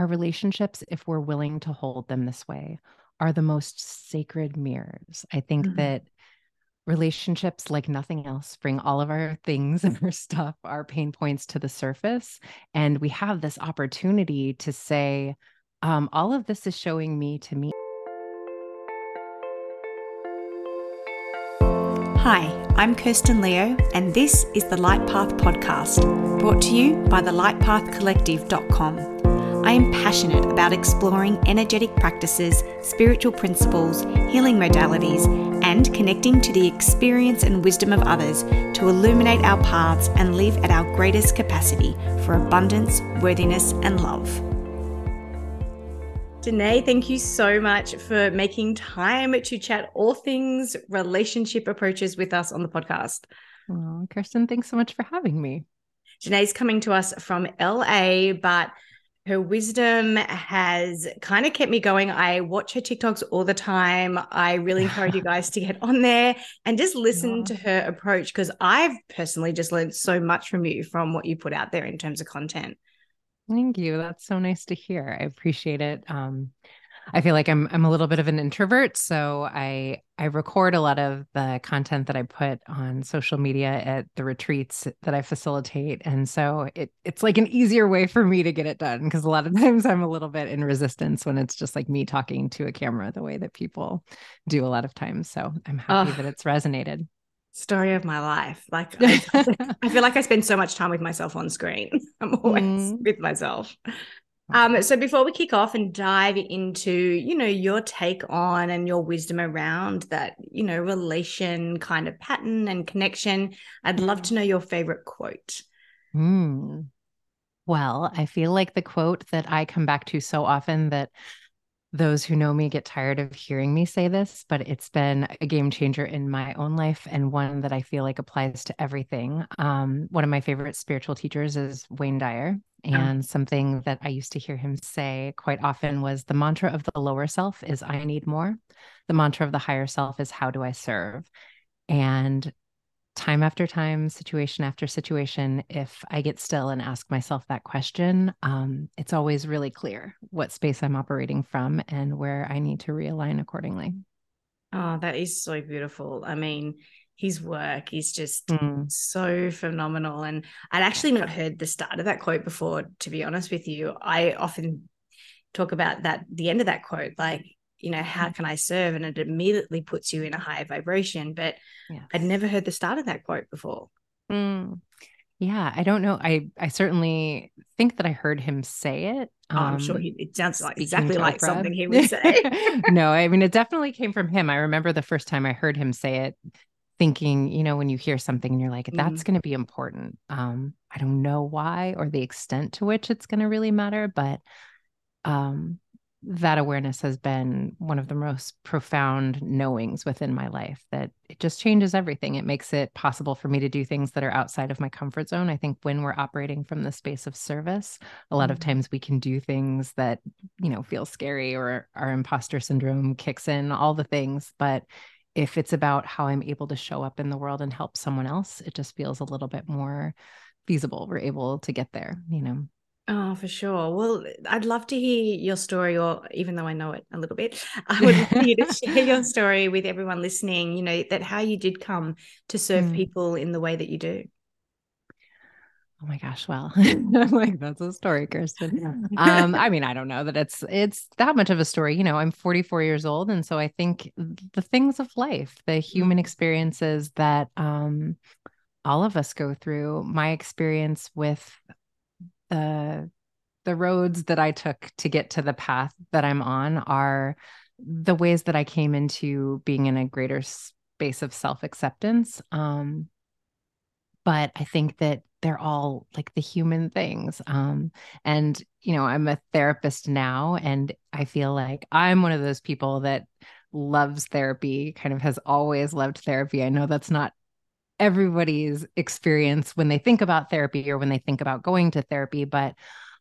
our relationships, if we're willing to hold them this way, are the most sacred mirrors. I think mm-hmm. that relationships, like nothing else, bring all of our things and our stuff, our pain points to the surface. And we have this opportunity to say, um, all of this is showing me to me. Hi, I'm Kirsten Leo, and this is the Light Path Podcast, brought to you by the lightpathcollective.com. I am passionate about exploring energetic practices, spiritual principles, healing modalities, and connecting to the experience and wisdom of others to illuminate our paths and live at our greatest capacity for abundance, worthiness, and love. Dené, thank you so much for making time to chat all things relationship approaches with us on the podcast. Oh, Kirsten, thanks so much for having me. Dené's coming to us from LA, but her wisdom has kind of kept me going. I watch her TikToks all the time. I really encourage you guys to get on there and just listen yeah. to her approach because I've personally just learned so much from you from what you put out there in terms of content. Thank you. That's so nice to hear. I appreciate it. Um, I feel like I'm I'm a little bit of an introvert, so I I record a lot of the content that I put on social media at the retreats that I facilitate, and so it it's like an easier way for me to get it done because a lot of times I'm a little bit in resistance when it's just like me talking to a camera the way that people do a lot of times. So I'm happy oh, that it's resonated. Story of my life. Like I, I, feel like I spend so much time with myself on screen. I'm always mm. with myself. Um, so before we kick off and dive into, you know, your take on and your wisdom around that, you know, relation kind of pattern and connection, I'd love to know your favorite quote. Hmm. Well, I feel like the quote that I come back to so often that those who know me get tired of hearing me say this, but it's been a game changer in my own life and one that I feel like applies to everything. Um, one of my favorite spiritual teachers is Wayne Dyer. And something that I used to hear him say quite often was the mantra of the lower self is I need more. The mantra of the higher self is how do I serve? And time after time, situation after situation, if I get still and ask myself that question, um, it's always really clear what space I'm operating from and where I need to realign accordingly. Oh, that is so beautiful. I mean, his work is just mm. so phenomenal. And I'd actually not heard the start of that quote before, to be honest with you. I often talk about that, the end of that quote, like, you know, how mm. can I serve? And it immediately puts you in a higher vibration. But yes. I'd never heard the start of that quote before. Mm. Yeah, I don't know. I I certainly think that I heard him say it. Oh, I'm sure he, it sounds like exactly like Oprah. something he would say. no, I mean it definitely came from him. I remember the first time I heard him say it, thinking, you know, when you hear something and you're like, that's mm-hmm. going to be important. Um, I don't know why or the extent to which it's going to really matter, but um, that awareness has been one of the most profound knowings within my life that it just changes everything. It makes it possible for me to do things that are outside of my comfort zone. I think when we're operating from the space of service, a lot mm-hmm. of times we can do things that, you know, feel scary or our imposter syndrome kicks in, all the things. But if it's about how I'm able to show up in the world and help someone else, it just feels a little bit more feasible. We're able to get there, you know. Oh, for sure. Well, I'd love to hear your story, or even though I know it a little bit, I would love you to share your story with everyone listening, you know, that how you did come to serve mm. people in the way that you do. Oh my gosh, well, I'm like that's a story, Kirsten. Um, I mean, I don't know that it's it's that much of a story. You know, I'm 44 years old, and so I think the things of life, the human mm-hmm. experiences that um, all of us go through. My experience with the the roads that I took to get to the path that I'm on are the ways that I came into being in a greater space of self acceptance. Um, but I think that they're all like the human things. Um, and, you know, I'm a therapist now, and I feel like I'm one of those people that loves therapy, kind of has always loved therapy. I know that's not everybody's experience when they think about therapy or when they think about going to therapy, but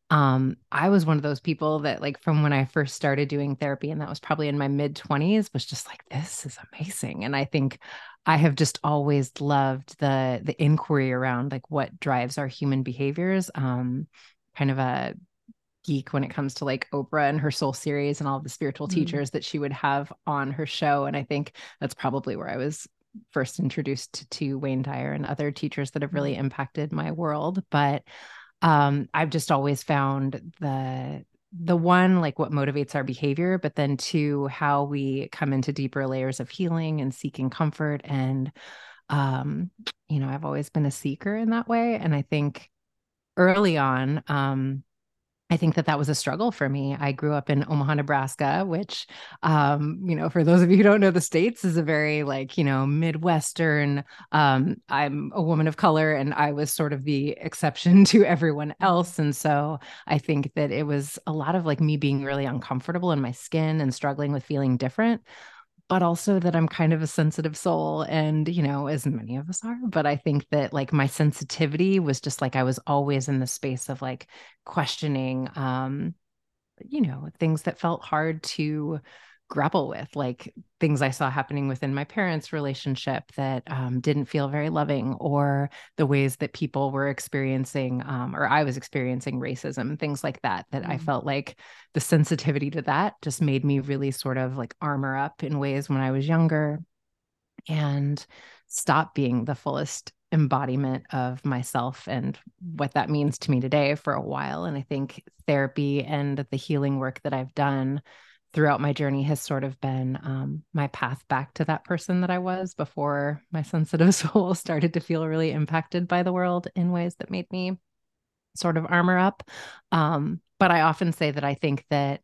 um i was one of those people that like from when i first started doing therapy and that was probably in my mid 20s was just like this is amazing and i think I have just always loved the the inquiry around like what drives our human behaviors. Um, kind of a geek when it comes to like Oprah and her soul series and all the spiritual mm. teachers that she would have on her show. And I think that's probably where I was first introduced to Wayne Dyer and other teachers that have really mm. impacted my world. But um, I've just always found the the one like what motivates our behavior but then two how we come into deeper layers of healing and seeking comfort and um you know i've always been a seeker in that way. And i think early on um I think that that was a struggle for me. I grew up in Omaha, Nebraska, which, um, you know, for those of you who don't know the states, is a very like you know Midwestern. Um, I'm a woman of color, and I was sort of the exception to everyone else, and so I think that it was a lot of like me being really uncomfortable in my skin and struggling with feeling different but also that I'm kind of a sensitive soul and you know as many of us are but I think that like my sensitivity was just like I was always in the space of like questioning um you know things that felt hard to grapple with, like things I saw happening within my parents' relationship that um, didn't feel very loving, or the ways that people were experiencing, um, or I was experiencing racism, things like that. That mm I felt like the sensitivity to that just made me really sort of like armor up in ways when I was younger and stop being the fullest embodiment of myself and what that means to me today for a while. And I think therapy and the healing work that I've done throughout my journey has sort of been um, my path back to that person that I was before my sensitive soul started to feel really impacted by the world in ways that made me sort of armor up. Um, but I often say that I think that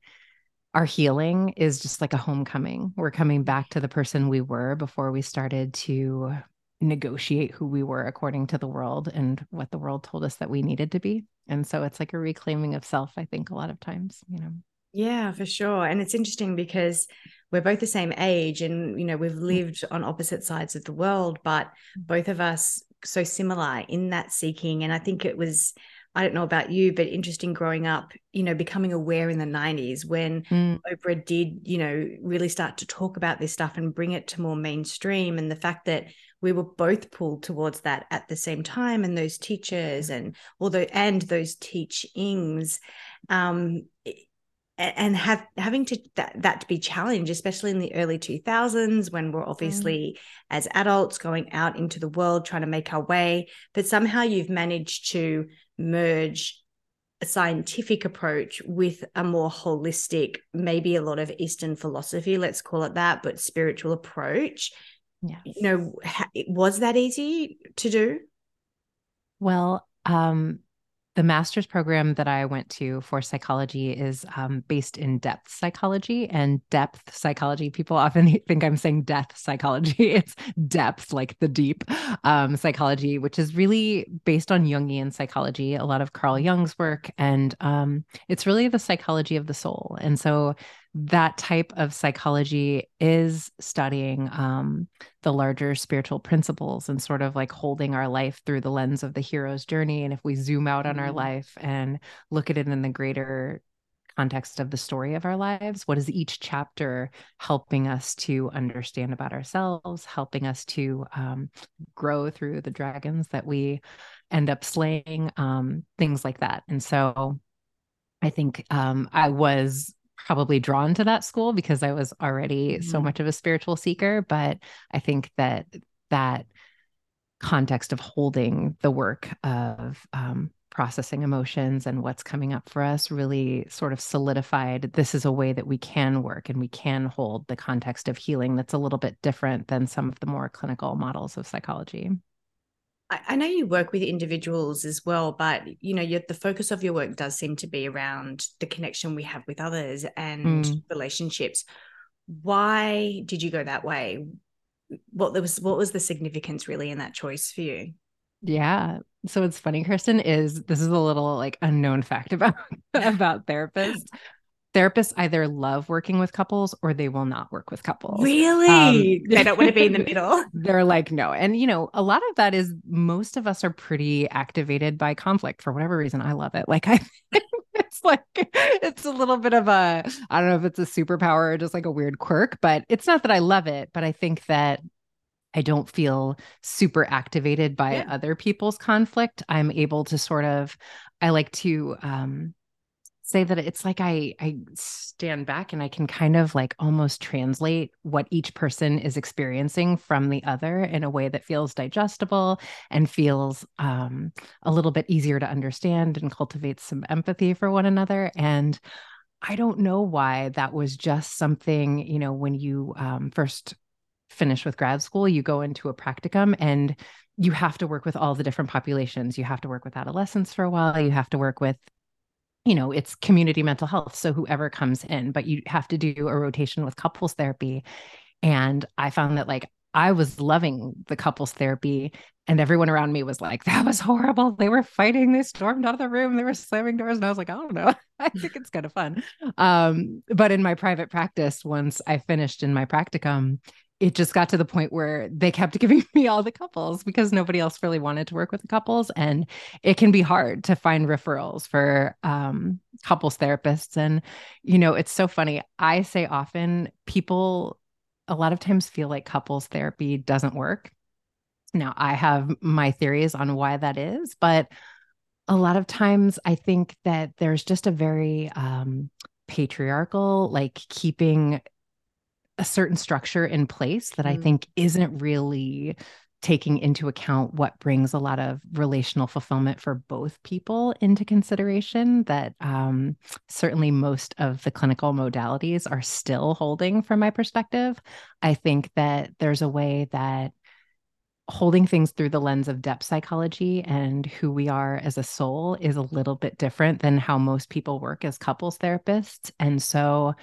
our healing is just like a homecoming. We're coming back to the person we were before we started to negotiate who we were according to the world and what the world told us that we needed to be. And so it's like a reclaiming of self, I think, a lot of times, you know. Yeah, for sure. And it's interesting because we're both the same age and, you know, we've mm. lived on opposite sides of the world, but both of us so similar in that seeking. And I think it was, I don't know about you, but interesting growing up, you know, becoming aware in the 90s when mm. Oprah did, you know, really start to talk about this stuff and bring it to more mainstream. And the fact that we were both pulled towards that at the same time and those teachers and although and those teachings um and have having to that, that to be challenged especially in the early 2000s when we're obviously mm. as adults going out into the world trying to make our way but somehow you've managed to merge a scientific approach with a more holistic maybe a lot of eastern philosophy let's call it that but spiritual approach yes. you know was that easy to do well um the master's program that I went to for psychology is um, based in depth psychology. And depth psychology, people often think I'm saying death psychology. It's depth, like the deep um, psychology, which is really based on Jungian psychology, a lot of Carl Jung's work. And um, it's really the psychology of the soul. And so that type of psychology is studying um, the larger spiritual principles and sort of like holding our life through the lens of the hero's journey. And if we zoom out on mm-hmm. our life and look at it in the greater context of the story of our lives, what is each chapter helping us to understand about ourselves, helping us to um, grow through the dragons that we end up slaying, um, things like that. And so I think um, I was probably drawn to that school because I was already mm-hmm. so much of a spiritual seeker. But I think that that context of holding the work of um, processing emotions and what's coming up for us really sort of solidified this is a way that we can work and we can hold the context of healing that's a little bit different than some of the more clinical models of psychology. I know you work with individuals as well, but you know, the focus of your work does seem to be around the connection we have with others and mm. relationships. Why did you go that way? What there was what was the significance really in that choice for you? Yeah. So what's funny, Kristen, is this is a little like unknown fact about about therapists therapists either love working with couples or they will not work with couples. Really? Um, they don't want to be in the middle. They're like, no. And, you know, a lot of that is most of us are pretty activated by conflict for whatever reason. I love it. Like, I it's like, it's a little bit of a, I don't know if it's a superpower or just like a weird quirk, but it's not that I love it, but I think that I don't feel super activated by yeah. other people's conflict. I'm able to sort of, I like to, um, say that it's like I I stand back and I can kind of like almost translate what each person is experiencing from the other in a way that feels digestible and feels um, a little bit easier to understand and cultivates some empathy for one another. And I don't know why that was just something, you know, when you um, first finish with grad school, you go into a practicum and you have to work with all the different populations. You have to work with adolescents for a while. You have to work with you know, it's community mental health. So whoever comes in, but you have to do a rotation with couples therapy. And I found that like I was loving the couples therapy, and everyone around me was like, that was horrible. They were fighting, they stormed out of the room, they were slamming doors. And I was like, I don't know. I think it's kind of fun. Um, but in my private practice, once I finished in my practicum, it just got to the point where they kept giving me all the couples because nobody else really wanted to work with the couples. And it can be hard to find referrals for um, couples therapists. And you know it's so funny. I say often people a lot of times feel like couples therapy doesn't work. Now i have my theories on why that is but a lot of times i think that there's just a very um, patriarchal like keeping a certain structure in place that mm. I think isn't really taking into account what brings a lot of relational fulfillment for both people into consideration that um, certainly most of the clinical modalities are still holding from my perspective i think that there's a way that holding things through the lens of depth psychology and who we are as a soul is a little bit different than how most people work as couples therapists and so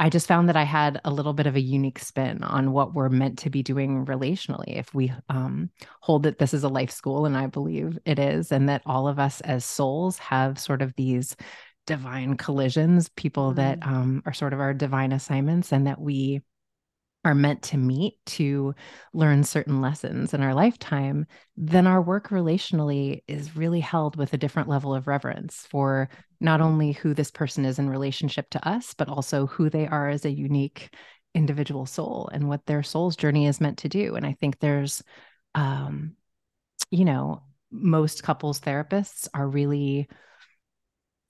I just found that I had a little bit of a unique spin on what we're meant to be doing relationally. If we um, hold that this is a life school, and I believe it is, and that all of us as souls have sort of these divine collisions, people mm-hmm. that um, are sort of our divine assignments, and that we are meant to meet to learn certain lessons in our lifetime, then our work relationally is really held with a different level of reverence for not only who this person is in relationship to us, but also who they are as a unique individual soul and what their soul's journey is meant to do. And I think there's, um, you know, most couples therapists are really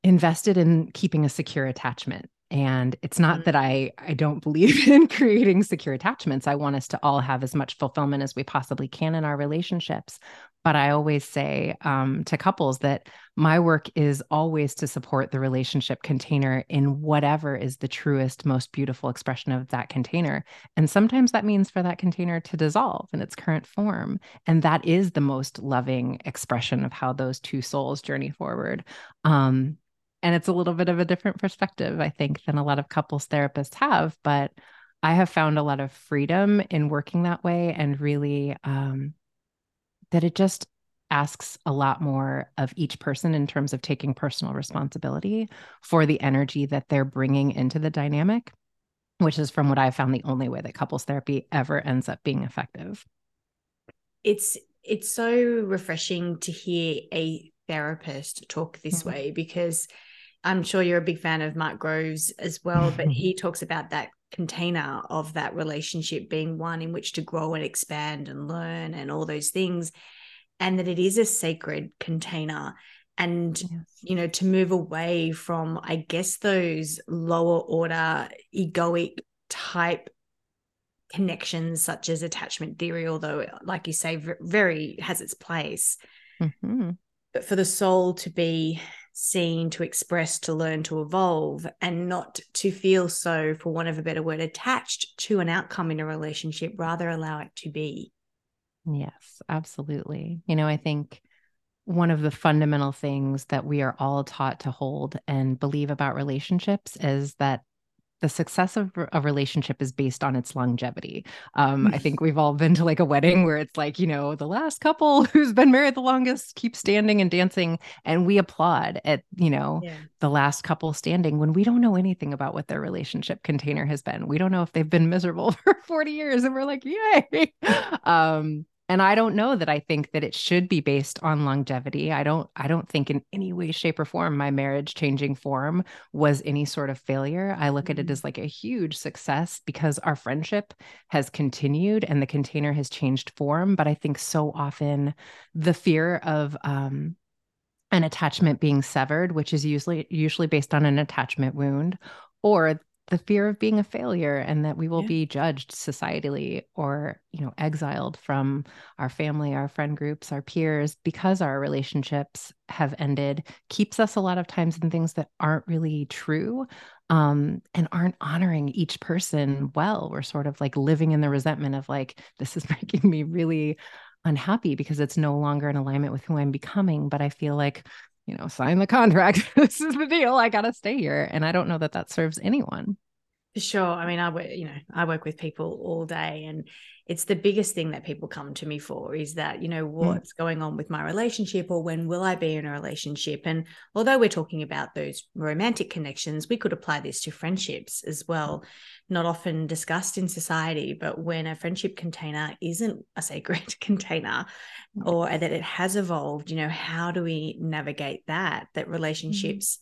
invested in keeping a secure attachment and it's not that mm-hmm. i i don't believe in creating secure attachments. I want us to all have as much fulfillment as we possibly can in our relationships. But i always say um, to couples that my work is always to support the relationship container in whatever is the truest most beautiful expression of that container. And sometimes that means for that container to dissolve in its current form. And that is the most loving expression of how those two souls journey forward. Um, and it's a little bit of a different perspective, I think, than a lot of couples therapists have. But I have found a lot of freedom in working that way and really um, that it just asks a lot more of each person in terms of taking personal responsibility for the energy that they're bringing into the dynamic, which is from what I've found the only way that couples therapy ever ends up being effective. It's it's so refreshing to hear a therapist talk this mm-hmm. way because I'm sure you're a big fan of Mark Groves as well, but he talks about that container of that relationship being one in which to grow and expand and learn and all those things. And that it is a sacred container. And, yes. you know, to move away from, I guess, those lower order egoic type connections, such as attachment theory, although, like you say, very has its place. Mm-hmm. But for the soul to be seen, to express, to learn, to evolve, and not to feel so, for want of a better word, attached to an outcome in a relationship, rather allow it to be. Yes, absolutely. You know, I think one of the fundamental things that we are all taught to hold and believe about relationships is that the success of a relationship is based on its longevity. Um, I think we've all been to like a wedding where it's like, you know, the last couple who's been married the longest keeps standing and dancing. And we applaud at, you know, yeah. the last couple standing when we don't know anything about what their relationship container has been. We don't know if they've been miserable for 40 years and we're like, yay. um, and i don't know that i think that it should be based on longevity. I don't i don't think in any way shape or form my marriage changing form was any sort of failure. I look at it mm-hmm. as like a huge success because our friendship has continued and the container has changed form. But i think so often the fear of um an attachment being severed, which is usually usually based on an attachment wound, or the fear of being a failure and that we will yeah. be judged societally or you know exiled from our family our friend groups our peers because our relationships have ended keeps us a lot of times in things that aren't really true um, and aren't honoring each person well we're sort of like living in the resentment of like this is making me really unhappy because it's no longer in alignment with who i'm becoming but i feel like you know, sign the contract. this is the deal. I got to stay here. And I don't know that that serves anyone. For sure. I mean, I work, you know, I work with people all day and it's the biggest thing that people come to me for is that, you know, mm. what's mm. going on with my relationship or when will I be in a relationship? And although we're talking about those romantic connections, we could apply this to friendships as well. Not often discussed in society, but when a friendship container isn't a sacred container or that it has evolved, you know, how do we navigate that? That mm. relationships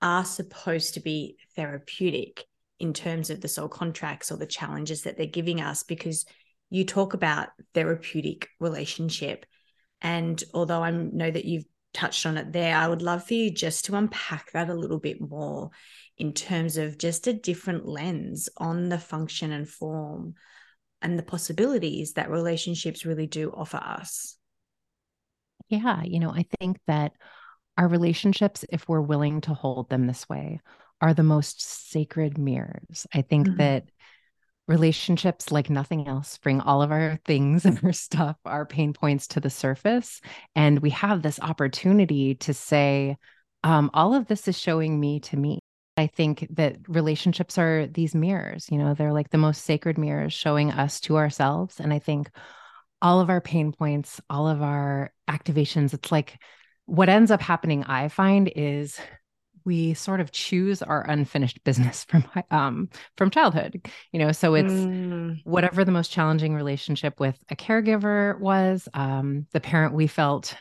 mm. are supposed to be therapeutic in terms of the soul contracts or the challenges that they're giving us because you talk about therapeutic relationship. And although i know that you've touched on it there i would love for you just to unpack that a little bit more in terms of just a different lens on the function and form and the possibilities that relationships really do offer us. Yeah you know i think that our relationships if we're willing to hold them this way are the most sacred mirrors. I think mm-hmm. that relationships, like nothing else, bring all of our things and our stuff, our pain points to the surface. And we have this opportunity to say, um, all of this is showing me to me. I think that relationships are these mirrors, you know, they're like the most sacred mirrors showing us to ourselves. And I think all of our pain points, all of our activations, it's like what ends up happening, I find, is we sort of choose our unfinished business from um from childhood you know so it's mm. whatever the most challenging relationship with a caregiver was um the parent we felt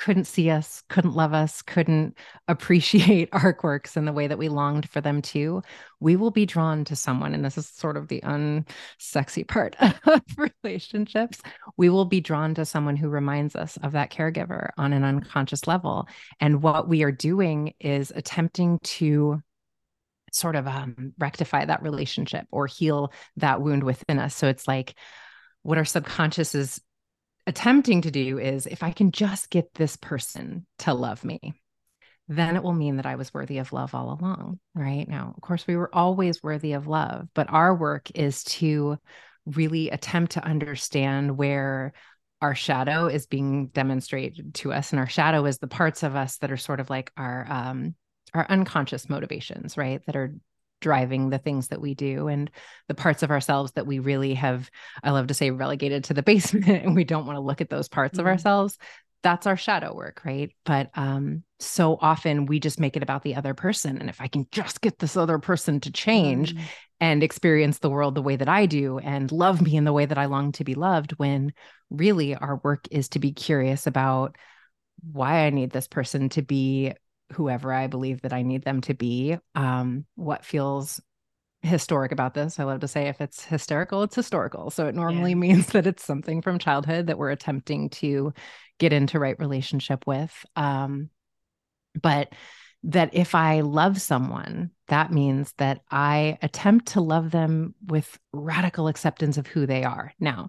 couldn't see us, couldn't love us, couldn't appreciate our quirks in the way that we longed for them to, we will be drawn to someone. And this is sort of the unsexy part of relationships. We will be drawn to someone who reminds us of that caregiver on an unconscious level. And what we are doing is attempting to sort of um, rectify that relationship or heal that wound within us. So it's like, what our subconscious is attempting to do is if I can just get this person to love me, then it will mean that I was worthy of love all along. Right now, of course, we were always worthy of love, but our work is to really attempt to understand where our shadow is being demonstrated to us and our shadow is the parts of us that are sort of like our um our unconscious motivations right that are driving the things that we do and the parts of ourselves that we really have i love to say relegated to the basement and we don't want to look at those parts mm-hmm. of ourselves that's our shadow work right but um so often we just make it about the other person and if i can just get this other person to change mm-hmm. and experience the world the way that i do and love me in the way that i long to be loved when really our work is to be curious about why i need this person to be whoever I believe that I need them to be. Um, what feels historic about this? I love to say if it's hysterical, it's historical. So it normally yeah. means that it's something from childhood that we're attempting to get into right relationship with. Um, but that if I love someone, that means that I attempt to love them with radical acceptance of who they are. Now,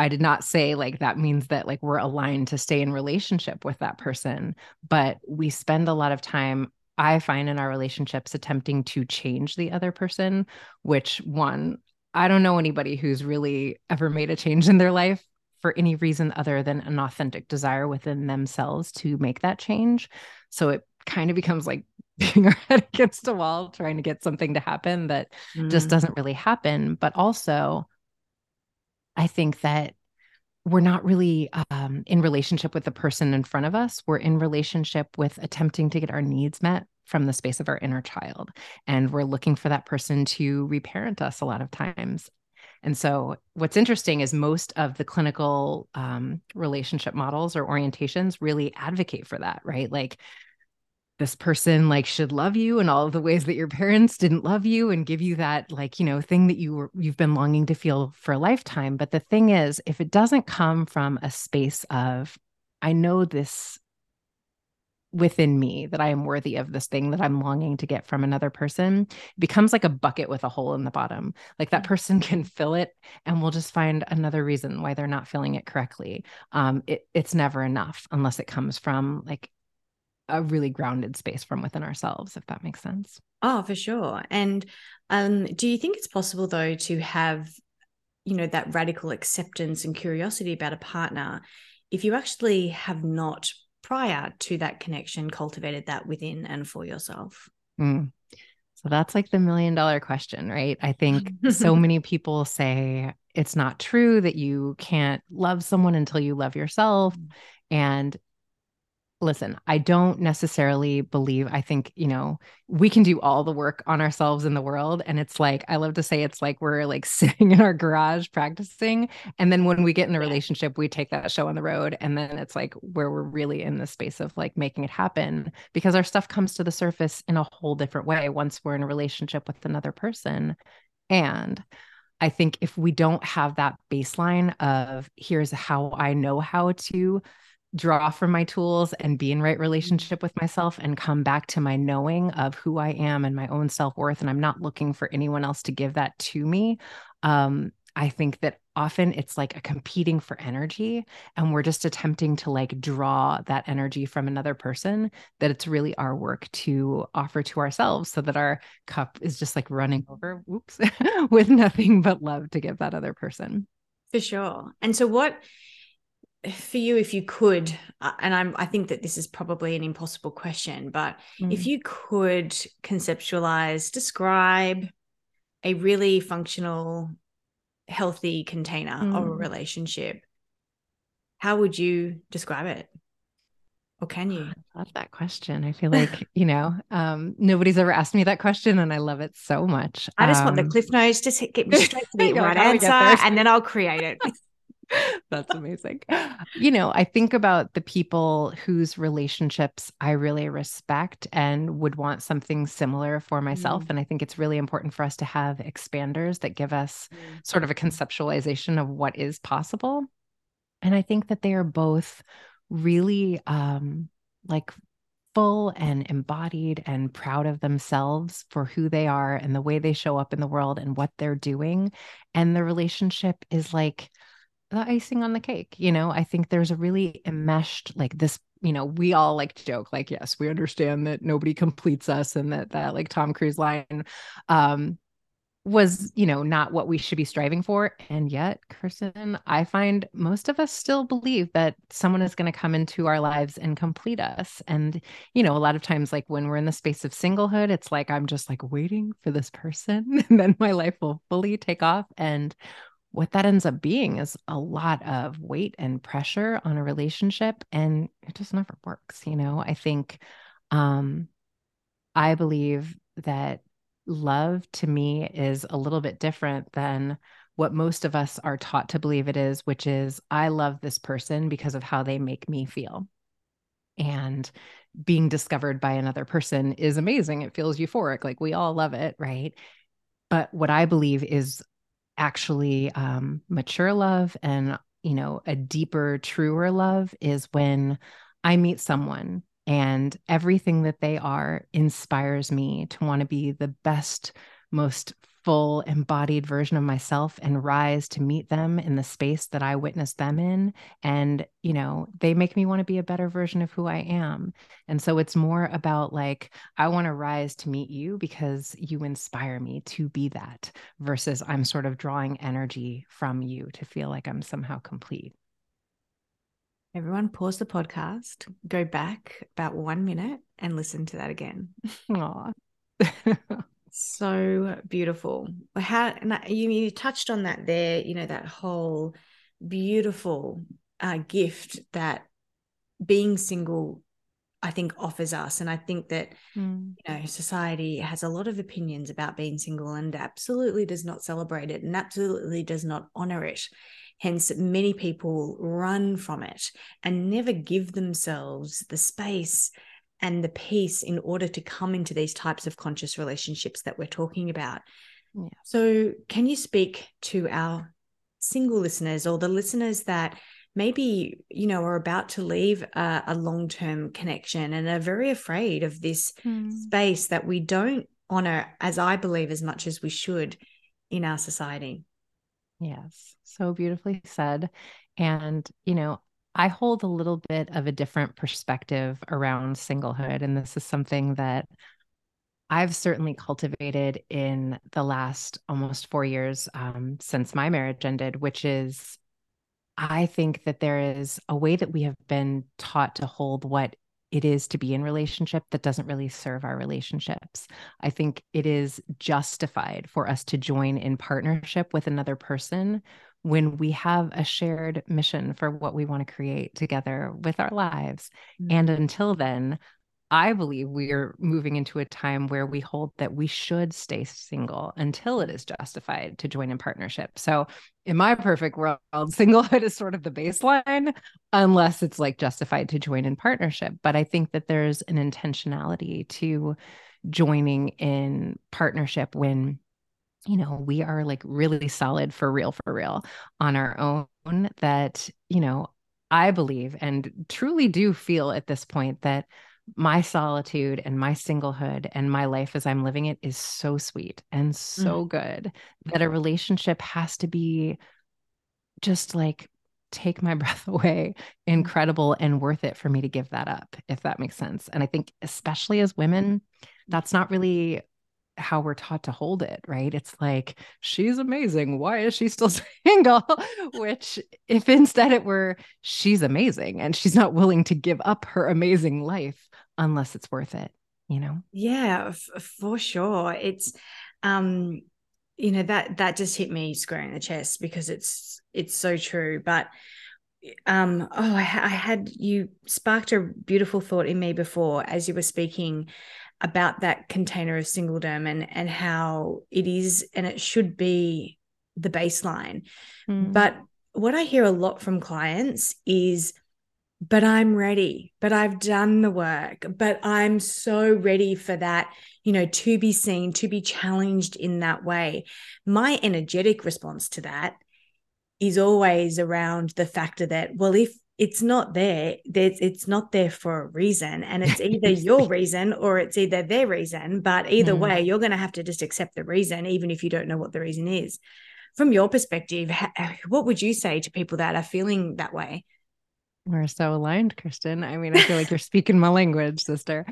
I did not say like that means that like we're aligned to stay in relationship with that person, but we spend a lot of time I find in our relationships attempting to change the other person, which one, I don't know anybody who's really ever made a change in their life for any reason other than an authentic desire within themselves to make that change. So it kind of becomes like beating our head against a wall trying to get something to happen that mm. just doesn't really happen. But also, I think that we're not really um, in relationship with the person in front of us. We're in relationship with attempting to get our needs met from the space of our inner child. And we're looking for that person to reparent us a lot of times. And so, what's interesting is most of the clinical um, relationship models or orientations really advocate for that, right? Like, this person like should love you and all of the ways that your parents didn't love you and give you that like you know thing that you were you've been longing to feel for a lifetime but the thing is if it doesn't come from a space of i know this within me that I am worthy of this thing that I'm longing to get from another person it becomes like a bucket with a hole in the bottom. Like that person can fill it and we'll just find another reason why they're not filling it correctly. Um, it, it's never enough unless it comes from like a really grounded space from within ourselves, if that makes sense. Oh, for sure. And um, do you think it's possible though to have, you know, that radical acceptance and curiosity about a partner if you actually have not prior to that connection cultivated that within and for yourself? Mm. So that's like the million dollar question, right? I think so many people say it's not true that you can't love someone until you love yourself. Mm. And listen, I don't necessarily believe, I think, you know, we can do all the work on ourselves in the world. And it's like, I love to say it's like we're like sitting in our garage practicing. And then when we get in a relationship, we take that show on the road. And then it's like where we're really in the space of like making it happen because our stuff comes to the surface in a whole different way once we're in a relationship with another person. And I think if we don't have that baseline of here's how I know how to draw from my tools and be in right mm-hmm. relationship with myself and come back to my knowing of who I am and my own self-worth and I'm not looking for anyone else to give that to me um, I think that often it's like a competing for energy and we're just attempting to like draw that energy from another person that it's really our work to offer to ourselves so that our cup is just like running over whoops with nothing but love to give that other person for sure and so what for you if you could uh, and I'm, i think that this is probably an impossible question but mm. if you could conceptualize describe a really functional healthy container mm. of a mm. relationship how would you describe it or can you I love that question i feel like you know um, nobody's ever asked me that question and i love it so much i just um, want the um, cliff notes just get me straight to the right answer and then i'll create it That's amazing. You know, I think about the people whose relationships I really respect and would want something similar for myself. Mm. And I think it's really important for us to have expanders that give us mm. sort of a conceptualization of what is possible. And I think that they are both really um, like full and embodied and proud of themselves for who they are and the way they show up in the world and what they're doing. And the relationship is like, the icing on the cake. You know, I think there's a really enmeshed, like this, you know, we all like to joke, like, yes, we understand that nobody completes us and that that like Tom Cruise line um was, you know, not what we should be striving for. And yet, Kirsten, I find most of us still believe that someone is going to come into our lives and complete us. And, you know, a lot of times, like when we're in the space of singlehood, it's like I'm just like waiting for this person and then my life will fully take off. And what that ends up being is a lot of weight and pressure on a relationship and it just never works you know? I think um i believe that love to me is a little bit different than what most of us are taught to believe it is which is i love this person because of how they make me feel. And being discovered by another person is amazing. It feels euphoric like we all love it right? But what i believe is actually um, mature love and you know a deeper truer love is when i meet someone and everything that they are inspires me to want to be the best most full embodied version of myself and rise to meet them in the space that I witnessed them in. And, you know, they make me want to be a better version of who I am. And so it's more about like, I want to rise to meet you because you inspire me to be that versus I'm sort of drawing energy from you to feel like I'm somehow complete. Everyone, pause the podcast, go back about one minute and listen to that again. Aw. so beautiful. How you, you touched on that there you know that whole beautiful uh, gift that being single i think offers us. And i think that mm. you know society has a lot of opinions about being single and absolutely does not celebrate it and absolutely does not honor it. Hence many people run from it and never give themselves the space and the peace in order to come into these types of conscious relationships that we're talking about. Yeah. So, can you speak to our single listeners or the listeners that maybe you know are about to leave a, a long-term connection and are very afraid of this mm. space that we don't honor as i believe as much as we should in our society yes so beautifully said and you know i hold a little bit of a different perspective around singlehood and this is something that I've certainly cultivated in the last almost four years um, since my marriage ended, which is I think that there is a way that we have been taught to hold what it is to be in relationship that doesn't really serve our relationships. I think it is justified for us to join in partnership with another person when we have a shared mission for what we want to create together with our lives. Mm-hmm. And until then, I believe we are moving into a time where we hold that we should stay single until it is justified to join in partnership. So, in my perfect world, singlehood is sort of the baseline, unless it's like justified to join in partnership. But I think that there's an intentionality to joining in partnership when you know we are like really solid for real for real on our own that you know i believe and truly do feel at this point that my solitude and my singlehood and my life as I'm living it is so sweet and so mm. good that a relationship has to be just like take my breath away, incredible and worth it for me to give that up, if that makes sense. And I think, especially as women, that's not really how we're taught to hold it, right? It's like, she's amazing. Why is she still single? Which, if instead it were, she's amazing and she's not willing to give up her amazing life unless it's worth it, you know? Yeah, f- for sure. It's, um, you know, that, that just hit me square in the chest because it's, it's so true. But, um, oh, I, I had you sparked a beautiful thought in me before as you were speaking about that container of singledom and and how it is and it should be the baseline. Mm. But what I hear a lot from clients is but I'm ready, but I've done the work, but I'm so ready for that, you know, to be seen, to be challenged in that way. My energetic response to that is always around the factor that, well, if it's not there there's it's not there for a reason and it's either your reason or it's either their reason but either mm. way you're going to have to just accept the reason even if you don't know what the reason is from your perspective what would you say to people that are feeling that way we're so aligned kristen i mean i feel like you're speaking my language sister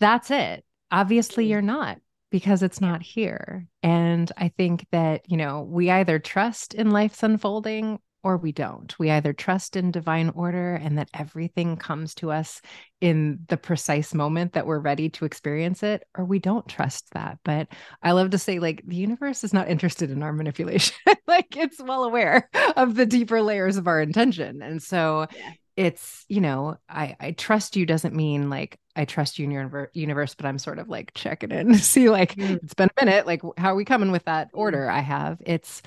that's it obviously mm. you're not because it's not here. And I think that, you know, we either trust in life's unfolding or we don't. We either trust in divine order and that everything comes to us in the precise moment that we're ready to experience it, or we don't trust that. But I love to say, like, the universe is not interested in our manipulation. like, it's well aware of the deeper layers of our intention. And so, yeah. it's you know i i trust you doesn't mean like i trust you in your universe but i'm sort of like checking in to see like mm. it's been a minute like how are we coming with that mm. order i have it's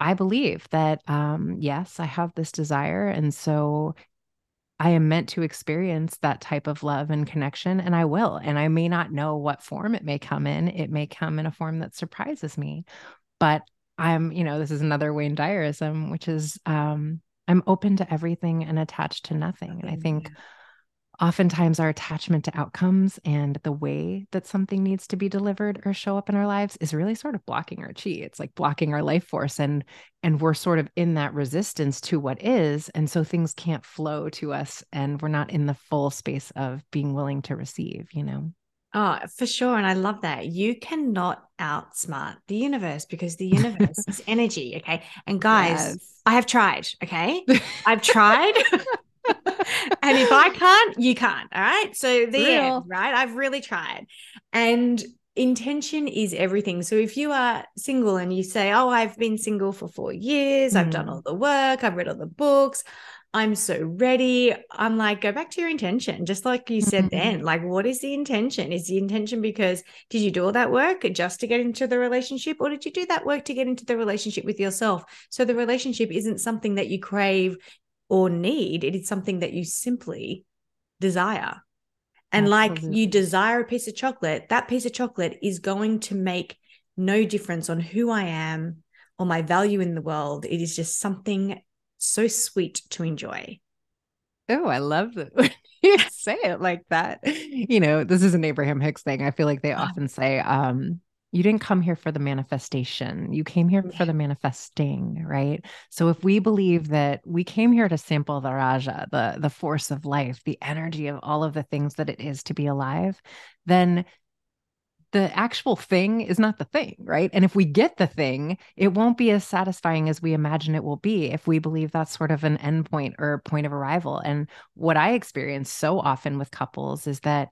I believe that, um, yes, I have this desire. And so I am meant to experience that type of love and connection, and I will. And I may not know what form it may come in. It may come in a form that surprises me. But I'm, you know, this is another Wayne Dyerism, which is um, I'm open to everything and attached to nothing. And I think oftentimes our attachment to outcomes and the way that something needs to be delivered or show up in our lives is really sort of blocking our chi it's like blocking our life force and and we're sort of in that resistance to what is and so things can't flow to us and we're not in the full space of being willing to receive you know Oh, for sure. And I love that. You cannot outsmart the universe because the universe is energy. Okay. And guys, yes. I have tried. Okay. I've tried. and if I can't, you can't. All right. So the end, right? I've really tried. And intention is everything. So if you are single and you say, Oh, I've been single for four years, mm. I've done mm. all the work, I've read all the books, I'm so ready. I'm like, go back to your intention, just like you said mm-hmm. then. Like, what is the intention? Is the intention because did you do all that work just to get into the relationship, or did you do that work to get into the relationship with yourself? So the relationship isn't something that you crave, or need. It is something that you simply desire. And Absolutely. like you desire a piece of chocolate, that piece of chocolate is going to make no difference on who I am or my value in the world. It is just something so sweet to enjoy. Oh, I love that you say it like that. You know, this is an Abraham Hicks thing. I feel like they often say, um, you didn't come here for the manifestation. You came here for the manifesting, right? So if we believe that we came here to sample the Raja, the the force of life, the energy of all of the things that it is to be alive, then the actual thing is not the thing, right? And if we get the thing, it won't be as satisfying as we imagine it will be if we believe that's sort of an endpoint or point of arrival. And what I experience so often with couples is that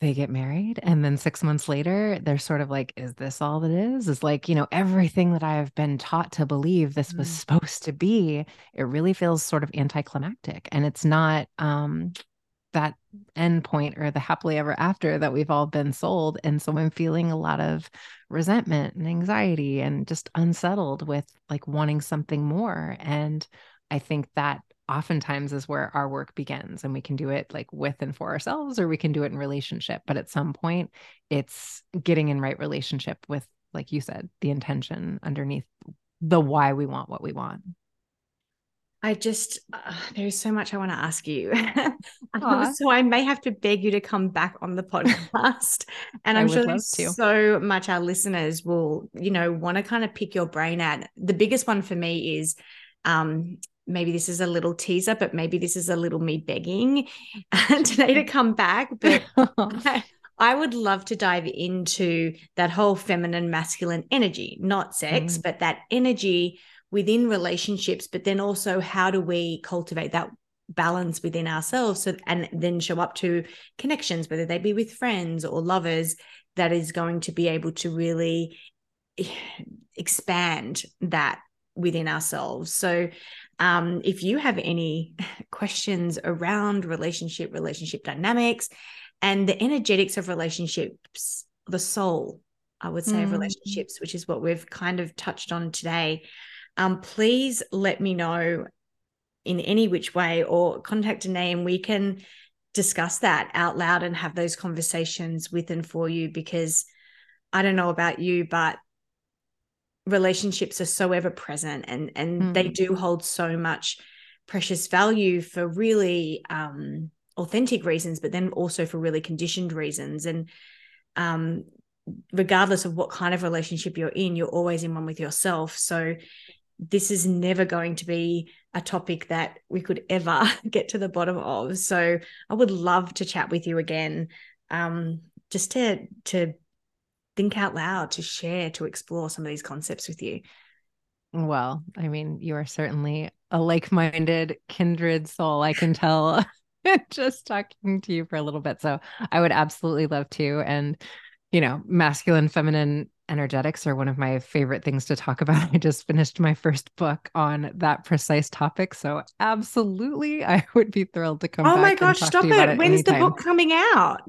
they get married and then six months later they're sort of like is this all that is is like you know everything that i've been taught to believe this was mm. supposed to be it really feels sort of anticlimactic and it's not um that end point or the happily ever after that we've all been sold and so i'm feeling a lot of resentment and anxiety and just unsettled with like wanting something more and i think that oftentimes is where our work begins and we can do it like with and for ourselves or we can do it in relationship but at some point it's getting in right relationship with like you said the intention underneath the why we want what we want I just, uh, there's so much I want to ask you. um, so I may have to beg you to come back on the podcast. and I'm sure there's so much our listeners will, you know, want to kind of pick your brain at. The biggest one for me is um, maybe this is a little teaser, but maybe this is a little me begging today to come back. But I, I, would love to dive into that whole feminine, masculine energy, not sex, mm. but that energy within relationships, but then also how do we cultivate that balance within ourselves so and then show up to connections whether they be with friends or lovers that is going to be able to really expand that within ourselves so um, if you have any questions around relationship, relationship dynamics, and the energetics of relationships, the soul, I would say, mm. of relationships, which is what we've kind of touched on today, um, please let me know in any which way or contact a name. We can discuss that out loud and have those conversations with and for you because I don't know about you, but relationships are so ever present and and mm. they do hold so much precious value for really um, authentic reasons but then also for really conditioned reasons. And um, regardless of what kind of relationship you're in you're always in one with yourself. So this is never going to be a topic that we could ever get to the bottom of. So i would love to chat with you again um, just to to think out loud, to share, to explore some of these concepts with you. Well, I mean, you are certainly a like minded, kindred soul. I can tell just talking to you for a little bit. So I would absolutely love to. And, you know, masculine, feminine energetics are one of my favorite things to talk about. I just finished my first book on that precise topic. So absolutely, I would be thrilled to come. Oh my gosh, stop it. it. When's the book coming out?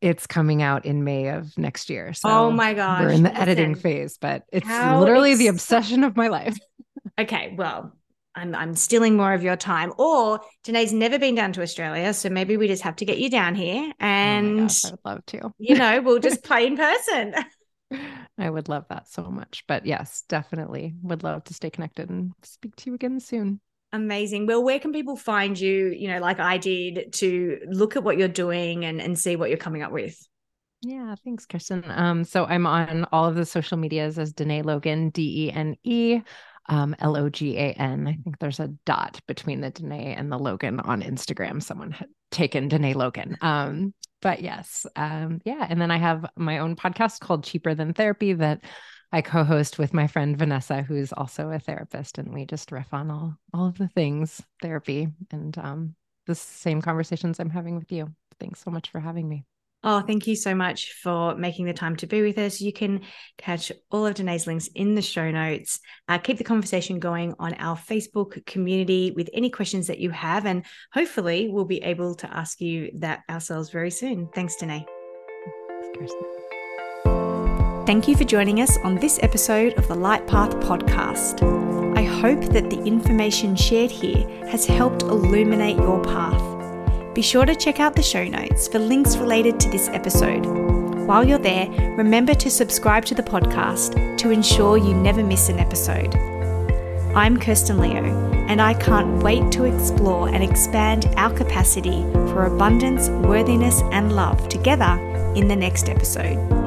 It's coming out in May of next year. So oh my gosh. We're in the Listen, editing phase, but it's literally the obsession of my life. okay. Well, I'm I'm stealing more of your time. Or Dené's never been down to Australia, so maybe we just have to get you down here, oh and oh gosh, I would love to. You know, we'll just play in person. I would love that so much. But yes, definitely would love to stay connected and speak to you again soon. Amazing. Well, where can people find you, you know, like I did to look at what you're doing and, and see what you're coming up with? Yeah, thanks, Kirsten. Um, so I'm on all of the social medias as Dene Logan, D E N E um, L O G A N. I think there's a dot between the Dene and the Logan on Instagram. Someone had taken Dene Logan. Um, but yes, um, yeah. And then I have my own podcast called Cheaper Than Therapy that I co-host with my friend Vanessa, who's also a therapist, and we just riff on all all of the things therapy and um, the same conversations I'm having with you. Thanks so much for having me. Oh, thank you so much for making the time to be with us. You can catch all of Dené's links in the show notes. Uh, keep the conversation going on our Facebook community with any questions that you have. And hopefully, we'll be able to ask you that ourselves very soon. Thanks, Dené. Thanks, Kirsten. Thank you for joining us on this episode of the Light Path podcast. I hope that the information shared here has helped illuminate your path. Be sure to check out the show notes for links related to this episode. While you're there, remember to subscribe to the podcast to ensure you never miss an episode. I'm Kirsten Leo, and I can't wait to explore and expand our capacity for abundance, worthiness, and love together in the next episode.